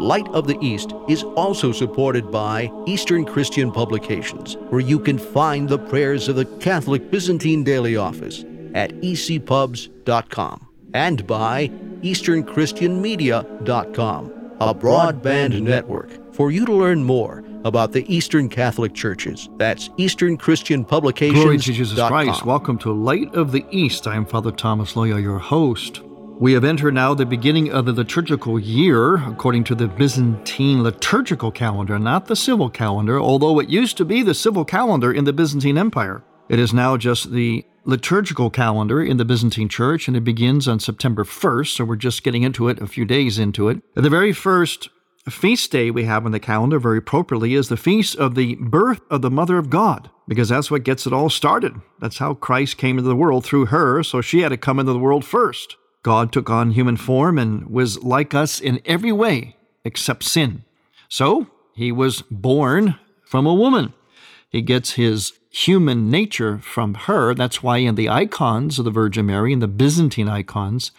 Light of the East is also supported by Eastern Christian Publications, where you can find the prayers of the Catholic Byzantine Daily Office at ecpubs.com and by easternchristianmedia.com a broadband network for you to learn more about the Eastern Catholic Churches. That's Eastern Christian Publications. Glory to Jesus Christ. Welcome to Light of the East. I am Father Thomas Loya, your host. We have entered now the beginning of the liturgical year according to the Byzantine liturgical calendar, not the civil calendar, although it used to be the civil calendar in the Byzantine Empire. It is now just the liturgical calendar in the Byzantine Church, and it begins on September 1st, so we're just getting into it, a few days into it. The very first feast day we have on the calendar, very appropriately, is the feast of the birth of the Mother of God, because that's what gets it all started. That's how Christ came into the world through her, so she had to come into the world first. God took on human form and was like us in every way except sin. So he was born from a woman. He gets his human nature from her. That's why in the icons of the Virgin Mary, in the Byzantine icons,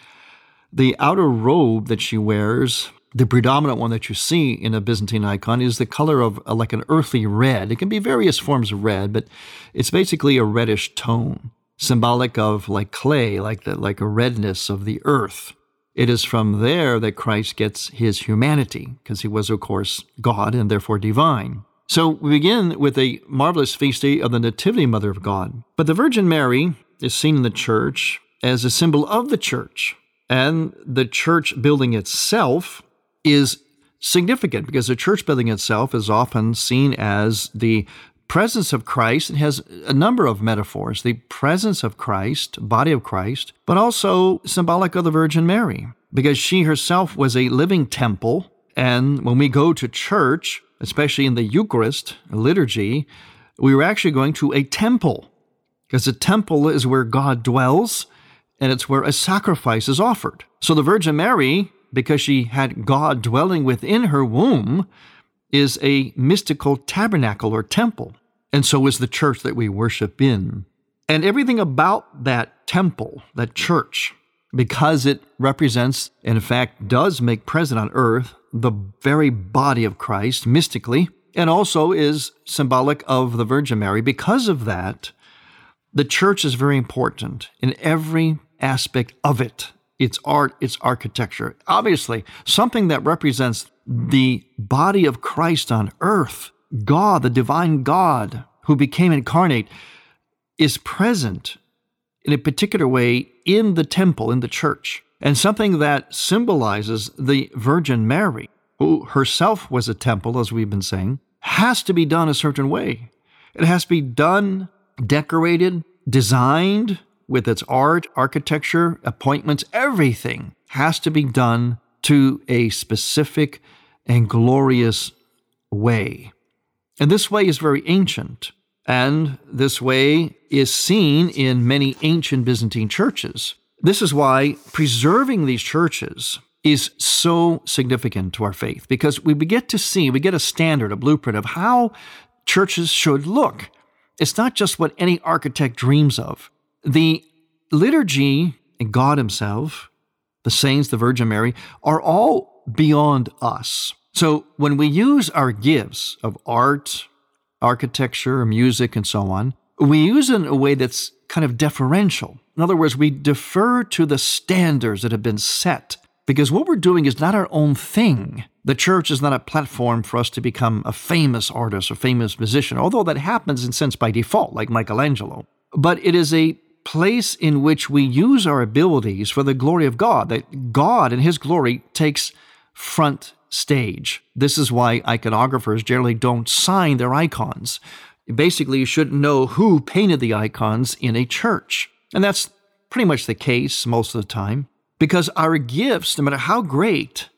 the outer robe that she wears, the predominant one that you see in a Byzantine icon, is the color of uh, like an earthly red. It can be various forms of red, but it's basically a reddish tone, symbolic of like clay, like the, like a redness of the earth. It is from there that Christ gets his humanity, because he was, of course, God and therefore divine. So we begin with a marvelous feast day of the Nativity Mother of God. But the Virgin Mary is seen in the church as a symbol of the church. And the church building itself is significant because the church building itself is often seen as the presence of Christ. Has a number of metaphors the presence of Christ, body of Christ, but also symbolic of the Virgin Mary because she herself was a living temple. And when we go to church, especially in the Eucharist liturgy, we were actually going to a temple because a temple is where God dwells and it's where a sacrifice is offered. So the Virgin Mary, because she had God dwelling within her womb, is a mystical tabernacle or temple. And so is the church that we worship in. And everything about that temple, that church, because it represents, and in fact does make present on earth, the very body of Christ mystically, and also is symbolic of the Virgin Mary. Because of that, the church is very important in every aspect of it its art, its architecture. Obviously, something that represents the body of Christ on earth, God, the divine God who became incarnate, is present in a particular way in the temple, in the church and something that symbolizes the Virgin Mary, who herself was a temple, as we've been saying, has to be done a certain way. It has to be done, decorated, designed with its art, architecture, appointments, everything has to be done to a specific and glorious way. And this way is very ancient. And this way is seen in many ancient Byzantine churches. This is why preserving these churches is so significant to our faith because we get to see, we get a standard, a blueprint of how churches should look. It's not just what any architect dreams of. The liturgy and God Himself, the saints, the Virgin Mary, are all beyond us. So when we use our gifts of art, architecture, music, and so on, we use it in a way that's kind of deferential. In other words, we defer to the standards that have been set because what we're doing is not our own thing. The church is not a platform for us to become a famous artist or famous musician, although that happens in sense by default, like Michelangelo. But it is a place in which we use our abilities for the glory of God, that God and His glory takes front stage. This is why iconographers generally don't sign their icons. Basically, you shouldn't know who painted the icons in a church. And that's pretty much the case most of the time, because our gifts, no matter how great,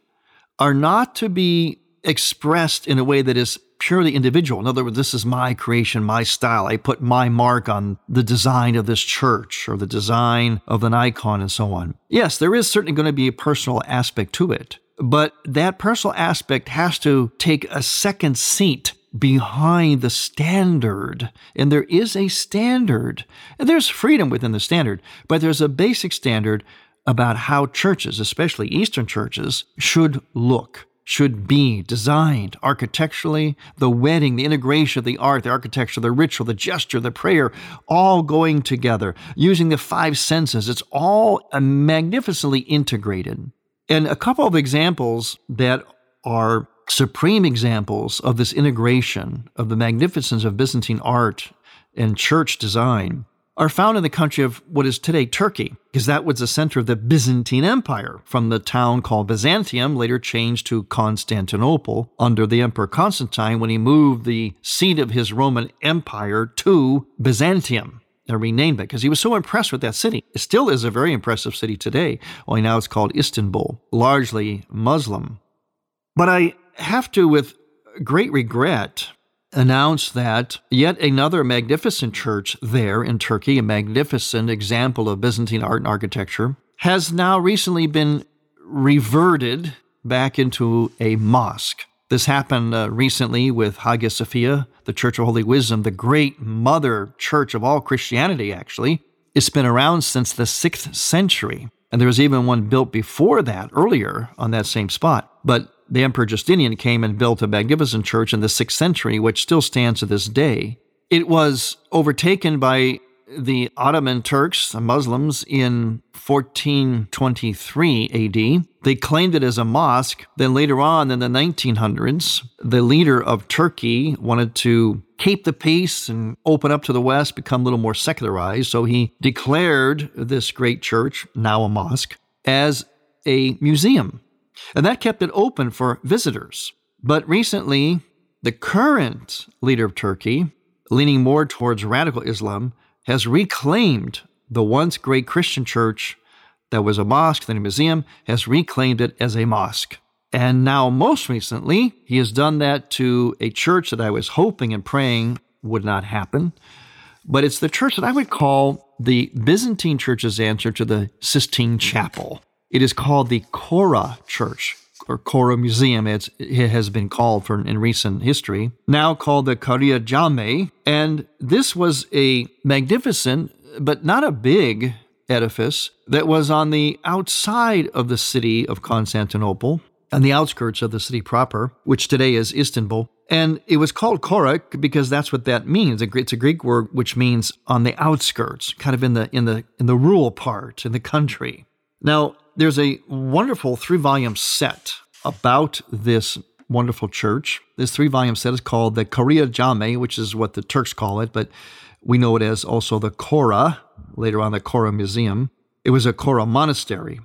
are not to be expressed in a way that is purely individual. In other words, this is my creation, my style. I put my mark on the design of this church or the design of an icon and so on. Yes, there is certainly going to be a personal aspect to it, but that personal aspect has to take a second seat behind the standard. And there is a standard. And there's freedom within the standard, but there's a basic standard about how churches, especially Eastern churches, should look should be designed architecturally, the wedding, the integration of the art, the architecture, the ritual, the gesture, the prayer, all going together, using the five senses. It's all magnificently integrated. And a couple of examples that are supreme examples of this integration of the magnificence of Byzantine art and church design are found in the country of what is today Turkey, because that was the center of the Byzantine Empire, from the town called Byzantium, later changed to Constantinople under the Emperor Constantine when he moved the seat of his Roman Empire to Byzantium and renamed it because he was so impressed with that city. It still is a very impressive city today, only now it's called Istanbul, largely Muslim. But I have to, with great regret, announce that yet another magnificent church there in Turkey, a magnificent example of Byzantine art and architecture, has now recently been reverted back into a mosque. This happened uh, recently with Hagia Sophia, the Church of Holy Wisdom, the great mother church of all Christianity, actually. It's been around since the sixth century. And there was even one built before that, earlier on that same spot. But the Emperor Justinian came and built a magnificent church in the 6th century, which still stands to this day. It was overtaken by the Ottoman Turks, Muslims, in 1423 AD. They claimed it as a mosque. Then later on in the 1900s, the leader of Turkey wanted to keep the peace and open up to the West, become a little more secularized. So he declared this great church, now a mosque, as a museum. And that kept it open for visitors. But recently, the current leader of Turkey, leaning more towards radical Islam, has reclaimed the once great Christian church that was a mosque, then a museum, has reclaimed it as a mosque. And now, most recently, he has done that to a church that I was hoping and praying would not happen. But it's the church that I would call the Byzantine church's answer to the Sistine Chapel. It is called the Chora Church or Chora Museum, it has been called for in recent history, now called the Kariye Djami. And this was a magnificent, but not a big edifice that was on the outside of the city of Constantinople, on the outskirts of the city proper, which today is Istanbul. And it was called Korak because that's what that means. It's a Greek word which means on the outskirts, kind of in the in the in the rural part, in the country. Now, there's a wonderful three volume set about this wonderful church. This three volume set is called the Kariye Djami, which is what the Turks call it, but we know it as also the Chora, later on the Chora Museum. It was a Chora monastery.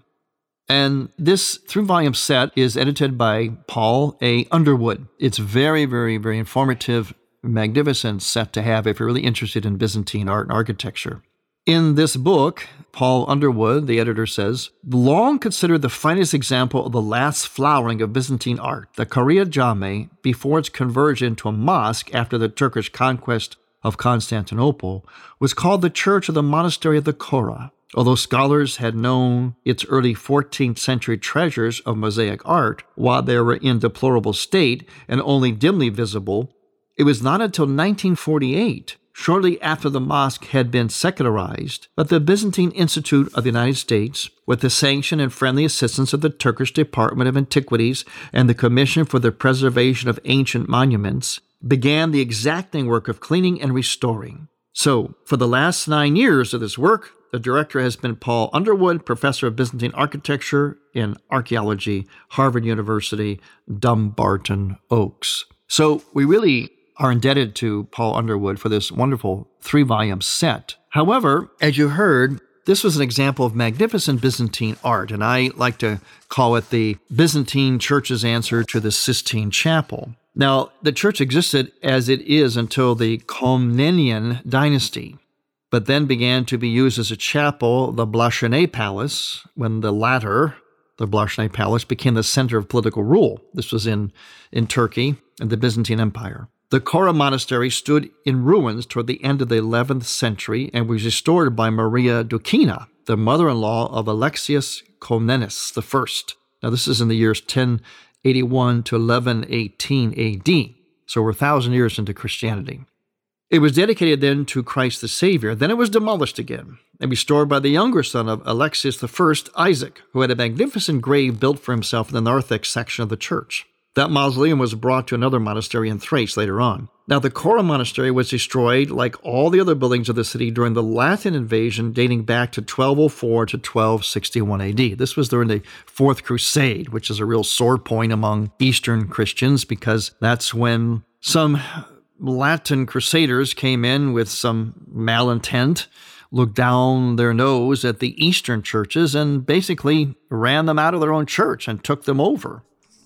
And this three volume set is edited by Paul A. Underwood. It's very, very, very informative, magnificent set to have if you're really interested in Byzantine art and architecture. In this book, Paul Underwood, the editor, says, long considered the finest example of the last flowering of Byzantine art, the Kariye Djami, before its conversion to a mosque after the Turkish conquest of Constantinople, was called the Church of the Monastery of the Chora. Although scholars had known its early 14th century treasures of mosaic art while they were in deplorable state and only dimly visible, it was not until 1948 shortly after the mosque had been secularized, that the Byzantine Institute of the United States, with the sanction and friendly assistance of the Turkish Department of Antiquities and the Commission for the Preservation of Ancient Monuments, began the exacting work of cleaning and restoring. So, for the last nine years of this work, the director has been Paul Underwood, professor of Byzantine architecture in archaeology, Harvard University, Dumbarton Oaks. So, we really are indebted to Paul Underwood for this wonderful three volume set. However, as you heard, this was an example of magnificent Byzantine art, and I like to call it the Byzantine church's answer to the Sistine Chapel. Now, the church existed as it is until the Komnenian dynasty, but then began to be used as a chapel, the Blachernae Palace, when the latter, the Blachernae Palace, became the center of political rule. This was in, in Turkey and the Byzantine Empire. The Chora Monastery stood in ruins toward the end of the 11th century and was restored by Maria Doukaina, the mother in law of Alexius Comnenus I. Now, this is in the years 1081 to 1118 AD, so we're a thousand years into Christianity. It was dedicated then to Christ the Savior. Then it was demolished again and restored by the younger son of Alexius I, Isaac, who had a magnificent grave built for himself in the narthex section of the church. That mausoleum was brought to another monastery in Thrace later on. Now, the Chora monastery was destroyed like all the other buildings of the city during the Latin invasion dating back to 1204 to 1261 AD. This was during the Fourth Crusade, which is a real sore point among Eastern Christians because that's when some Latin crusaders came in with some malintent, looked down their nose at the Eastern churches, and basically ran them out of their own church and took them over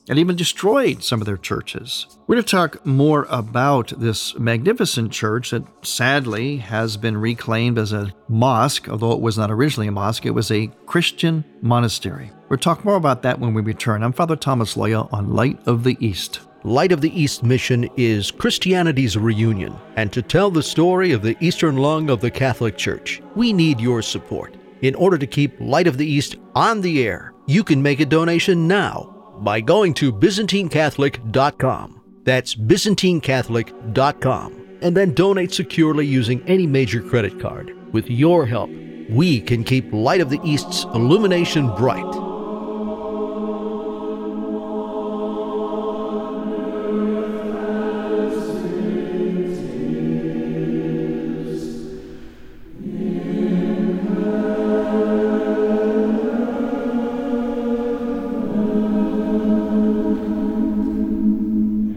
and even destroyed some of their churches. We're going to talk more about this magnificent church that sadly has been reclaimed as a mosque, although it was not originally a mosque, it was a Christian monastery. We'll talk more about that when we return. I'm Father Thomas Loya on Light of the East. Light of the East mission is Christianity's reunion, and to tell the story of the Eastern lung of the Catholic Church, we need your support. In order to keep Light of the East on the air, you can make a donation now by going to ByzantineCatholic.com. That's ByzantineCatholic.com. And then donate securely using any major credit card. With your help, we can keep Light of the East's illumination bright.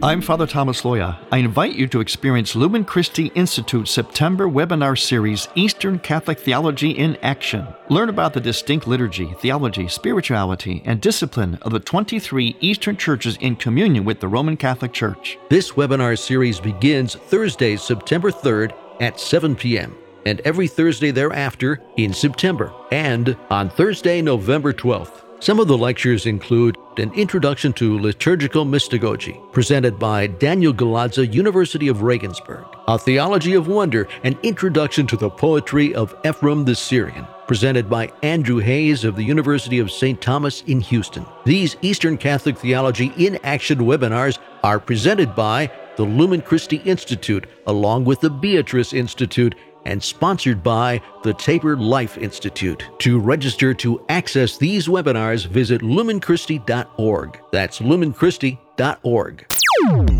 I'm Father Thomas Loya. I invite you to experience Lumen Christi Institute September webinar series Eastern Catholic Theology in Action. Learn about the distinct liturgy, theology, spirituality, and discipline of the 23 Eastern churches in communion with the Roman Catholic Church. This webinar series begins Thursday, September 3rd at 7 p.m. and every Thursday thereafter in September and on Thursday, November 12th. Some of the lectures include an introduction to liturgical mystagogy, presented by Daniel Galadza, University of Regensburg, a theology of wonder, an introduction to the poetry of Ephraim the Syrian, presented by Andrew Hayes of the University of St. Thomas in Houston. These Eastern Catholic Theology in Action webinars are presented by the Lumen Christi Institute, along with the Beatrice Institute and sponsored by the Tabor Life Institute. To register to access these webinars, visit lumenchristi.org. That's lumenchristi.org.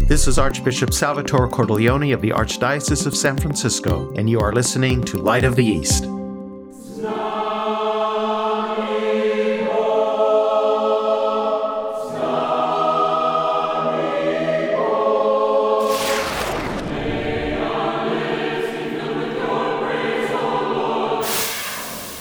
This is Archbishop Salvatore Cordileone of the Archdiocese of San Francisco, and you are listening to Light of the East.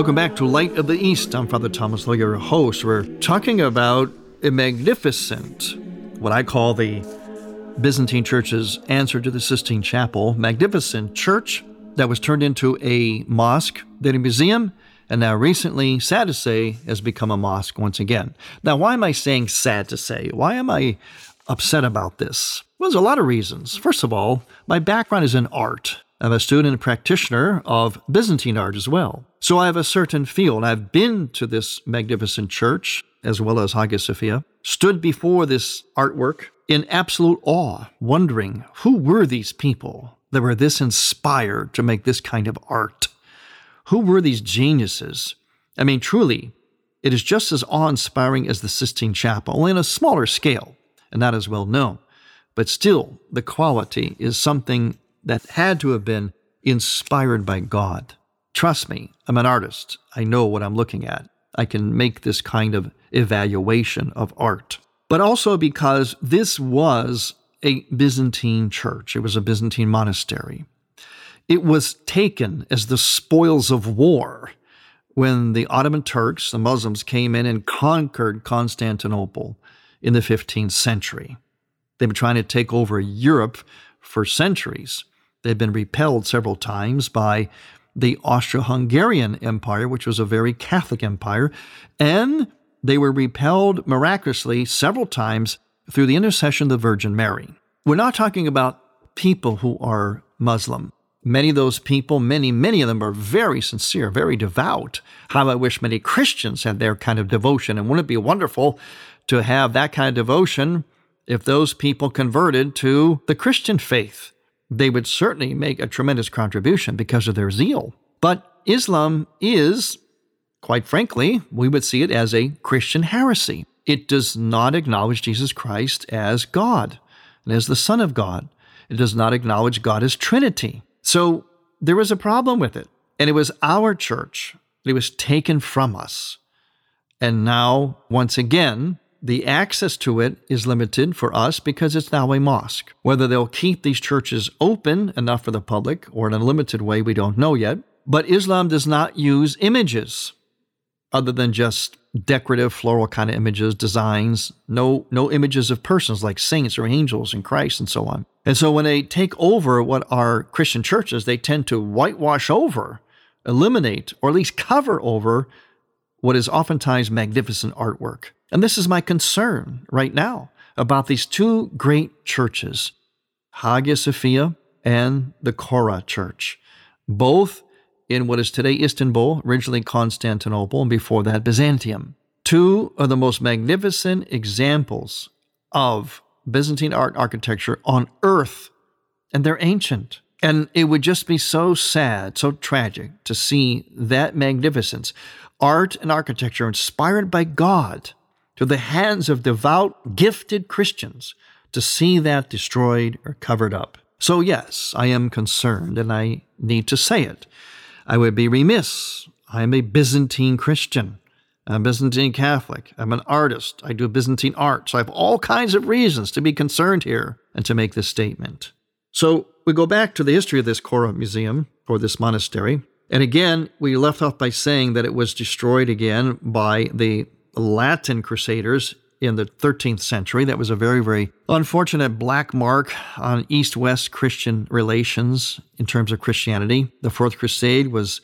Welcome back to Light of the East. I'm Father Thomas Loya, your host. We're talking about a magnificent, what I call the Byzantine Church's answer to the Sistine Chapel, magnificent church that was turned into a mosque, then a museum, and now recently, sad to say, has become a mosque once again. Now, why am I saying sad to say? Why am I upset about this? Well, there's a lot of reasons. First of all, my background is in art. I'm a student and practitioner of Byzantine art as well. So I have a certain feel, I've been to this magnificent church, as well as Hagia Sophia, stood before this artwork in absolute awe, wondering who were these people that were this inspired to make this kind of art? Who were these geniuses? I mean, truly, it is just as awe inspiring as the Sistine Chapel, only on a smaller scale and not as well known. But still, the quality is something that had to have been inspired by God. Trust me, I'm an artist. I know what I'm looking at. I can make this kind of evaluation of art. But also because this was a Byzantine church, it was a Byzantine monastery. It was taken as the spoils of war when the Ottoman Turks, the Muslims, came in and conquered Constantinople in the 15th century. They've been trying to take over Europe for centuries. They've been repelled several times by the Austro Hungarian Empire, which was a very Catholic empire, and they were repelled miraculously several times through the intercession of the Virgin Mary. We're not talking about people who are Muslim. Many of those people, many, many of them are very sincere, very devout. How I wish many Christians had their kind of devotion. And wouldn't it be wonderful to have that kind of devotion if those people converted to the Christian faith? They would certainly make a tremendous contribution because of their zeal. But Islam is, quite frankly, we would see it as a Christian heresy. It does not acknowledge Jesus Christ as God and as the Son of God. It does not acknowledge God as Trinity. So there was a problem with it. And it was our church. That it was taken from us. And now, once again, the access to it is limited for us because it's now a mosque. Whether they'll keep these churches open enough for the public or in a limited way, we don't know yet. But Islam does not use images other than just decorative floral kind of images, designs, no no images of persons like saints or angels and Christ and so on. And so when they take over what are Christian churches, they tend to whitewash over, eliminate, or at least cover over what is oftentimes magnificent artwork. And this is my concern right now about these two great churches, Hagia Sophia and the Chora Church, both in what is today Istanbul, originally Constantinople, and before that Byzantium. Two of the most magnificent examples of Byzantine art architecture on earth, and they're ancient. And it would just be so sad, so tragic to see that magnificence, art and architecture inspired by God to the hands of devout, gifted Christians to see that destroyed or covered up. So, yes, I am concerned and I need to say it. I would be remiss. I am a Byzantine Christian. I'm a Byzantine Catholic. I'm an artist. I do Byzantine art. So I have all kinds of reasons to be concerned here and to make this statement. So we go back to the history of this Chora Museum or this monastery. And again, we left off by saying that it was destroyed again by the Latin Crusaders in the 13th century. That was a very, very unfortunate black mark on East West Christian relations in terms of Christianity. The Fourth Crusade was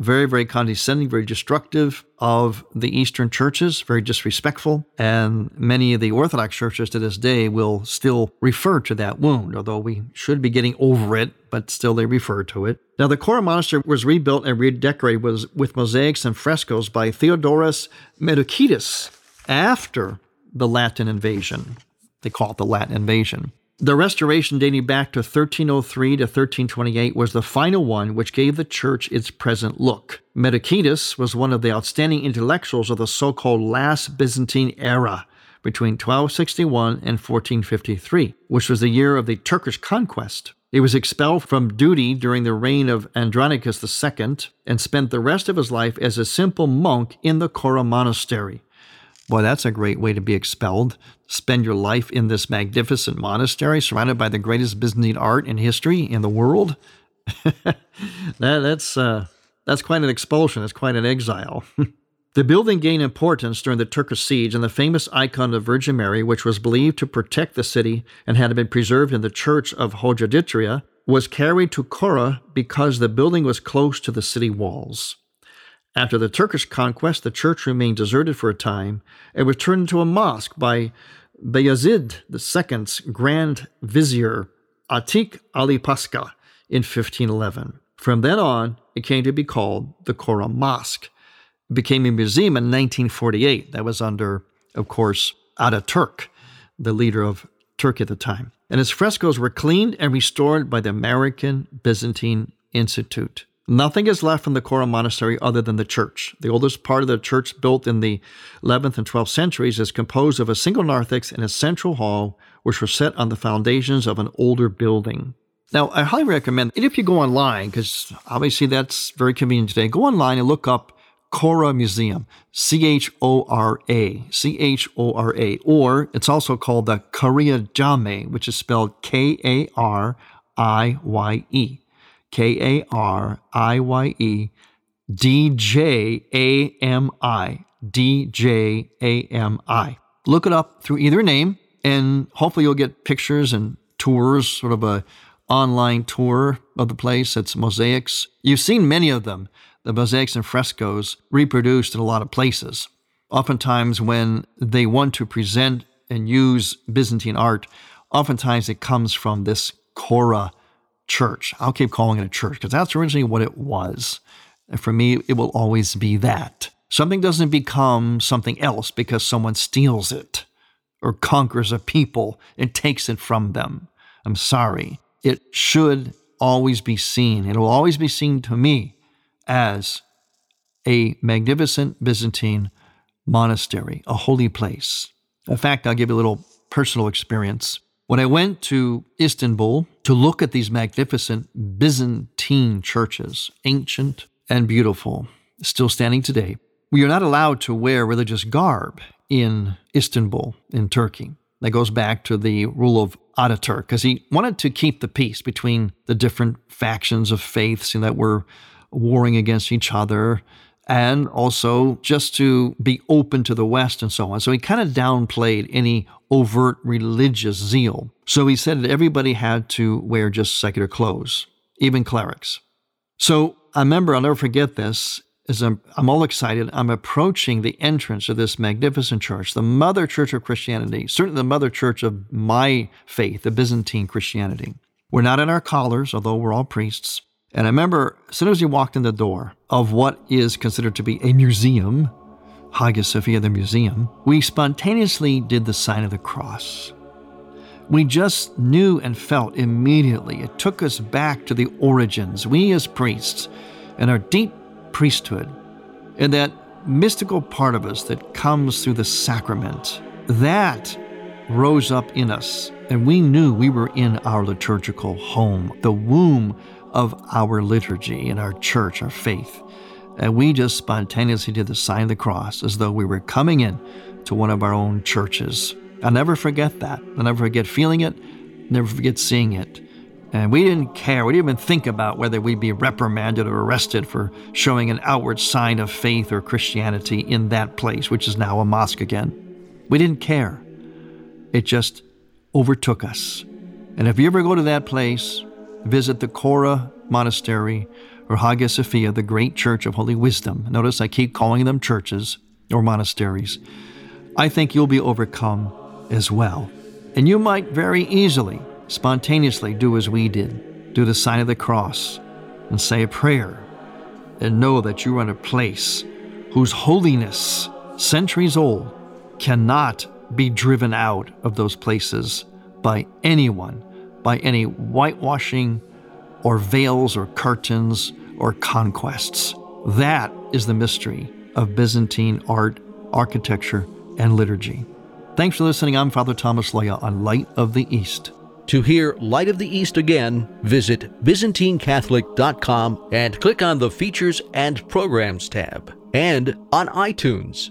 very, very condescending, very destructive of the Eastern churches, very disrespectful. And many of the Orthodox churches to this day will still refer to that wound, although we should be getting over it, but still they refer to it. Now, the Chora Monastery was rebuilt and redecorated with, mosaics and frescoes by Theodorus Metochites after the Latin invasion. They call it the Latin invasion. The restoration dating back to 1303 to 1328 was the final one which gave the church its present look. Metochites was one of the outstanding intellectuals of the so called last Byzantine era, between 1261 and 1453, which was the year of the Turkish conquest. He was expelled from duty during the reign of Andronicus II and spent the rest of his life as a simple monk in the Chora monastery. Boy, that's a great way to be expelled. Spend your life in this magnificent monastery surrounded by the greatest Byzantine art and history in the world. that, that's, uh, that's quite an expulsion. That's quite an exile. the building gained importance during the Turkish siege, and the famous icon of Virgin Mary, which was believed to protect the city and had been preserved in the church of Hodegetria, was carried to Chora because the building was close to the city walls. After the Turkish conquest, the church remained deserted for a time and was turned into a mosque by Bayezid II's Grand Vizier Atik Ali Pasha in 1511. From then on, it came to be called the Chora Mosque. It became a museum in 1948. That was under, of course, Ataturk, the leader of Turkey at the time. And its frescoes were cleaned and restored by the American Byzantine Institute. Nothing is left from the Chora Monastery other than the church. The oldest part of the church, built in the 11th and 12th centuries, is composed of a single narthex and a central hall, which were set on the foundations of an older building. Now, I highly recommend if you go online, because obviously that's very convenient today, go online and look up Chora Museum, C H O R A, C H O R A, or it's also called the Kariye Djami, which is spelled K A R I Y E. K A R I Y E D J A M I. D J A M I. Look it up through either name, and hopefully you'll get pictures and tours, sort of a online tour of the place. It's mosaics. You've seen many of them, the mosaics and frescoes reproduced in a lot of places. Oftentimes, when they want to present and use Byzantine art, oftentimes it comes from this Chora church. I'll keep calling it a church because that's originally what it was. And for me, it will always be that. Something doesn't become something else because someone steals it or conquers a people and takes it from them. I'm sorry. It should always be seen. It will always be seen to me as a magnificent Byzantine monastery, a holy place. In fact, I'll give you a little personal experience. When I went to Istanbul to look at these magnificent Byzantine churches, ancient and beautiful, still standing today, we are not allowed to wear religious garb in Istanbul, in Turkey. That goes back to the rule of Ataturk, because he wanted to keep the peace between the different factions of faiths that were warring against each other and also just to be open to the West and so on. So he kind of downplayed any overt religious zeal. So he said that everybody had to wear just secular clothes, even clerics. So I remember, I'll never forget this, as I'm, I'm all excited, I'm approaching the entrance of this magnificent church, the mother church of Christianity, certainly the mother church of my faith, the Byzantine Christianity. We're not in our collars, although we're all priests. And I remember as soon as we walked in the door of what is considered to be a museum, Hagia Sophia, the museum, we spontaneously did the sign of the cross. We just knew and felt immediately. It took us back to the origins, we as priests, and our deep priesthood, and that mystical part of us that comes through the sacrament. That rose up in us, and we knew we were in our liturgical home, the womb of our liturgy and our church, our faith. And we just spontaneously did the sign of the cross as though we were coming in to one of our own churches. I'll never forget that. I'll never forget feeling it, never forget seeing it. And we didn't care. We didn't even think about whether we'd be reprimanded or arrested for showing an outward sign of faith or Christianity in that place, which is now a mosque again. We didn't care. It just overtook us. And if you ever go to that place, visit the Chora Monastery or Hagia Sophia, the great church of holy wisdom. Notice I keep calling them churches or monasteries. I think you'll be overcome as well. And you might very easily, spontaneously do as we did do the sign of the cross and say a prayer and know that you are in a place whose holiness, centuries old, cannot be driven out of those places by anyone by any whitewashing or veils or curtains or conquests. That is the mystery of Byzantine art, architecture, and liturgy. Thanks for listening. I'm Father Thomas Loya on Light of the East. To hear Light of the East again, visit ByzantineCatholic.com and click on the Features and Programs tab, and on iTunes.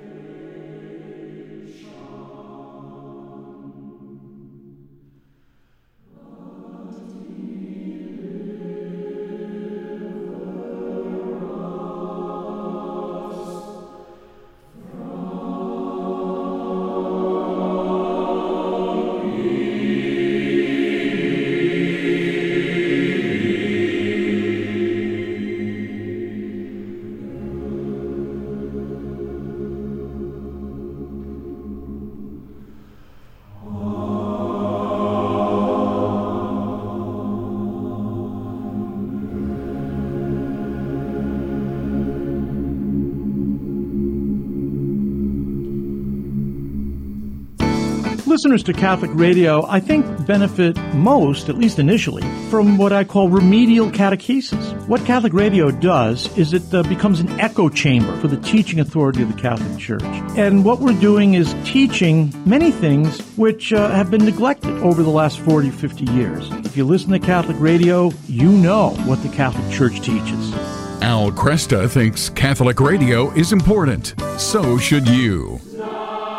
Listeners to Catholic radio, I think, benefit most, at least initially, from what I call remedial catechesis. What Catholic radio does is it uh, becomes an echo chamber for the teaching authority of the Catholic Church. And what we're doing is teaching many things which uh, have been neglected over the last 40, 50 years. If you listen to Catholic radio, you know what the Catholic Church teaches. Al Kresta thinks Catholic radio is important. So should you.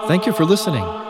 Thank you for listening.